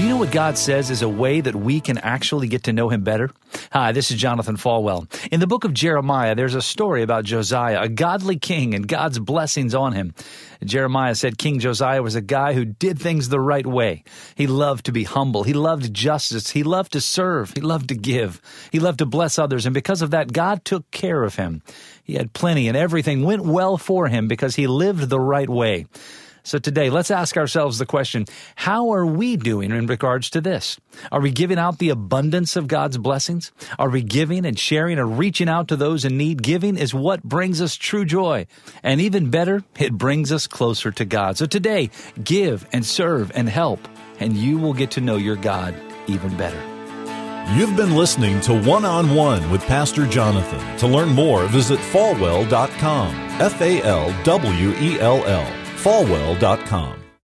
Do you know what God says is a way that we can actually get to know Him better? Hi, this is Jonathan Falwell. In the book of Jeremiah, there's a story about Josiah, a godly king, and God's blessings on him. Jeremiah said King Josiah was a guy who did things the right way. He loved to be humble. He loved justice. He loved to serve. He loved to give. He loved to bless others. And because of that, God took care of him. He had plenty and everything went well for him because he lived the right way. So today, let's ask ourselves the question, how are we doing in regards to this? Are we giving out the abundance of God's blessings? Are we giving and sharing and reaching out to those in need? Giving is what brings us true joy. And even better, it brings us closer to God. So today, give and serve and help, and you will get to know your God even better. You've been listening to One on One with Pastor Jonathan. To learn more, visit falwell.com. F A L W E L L falwell.com.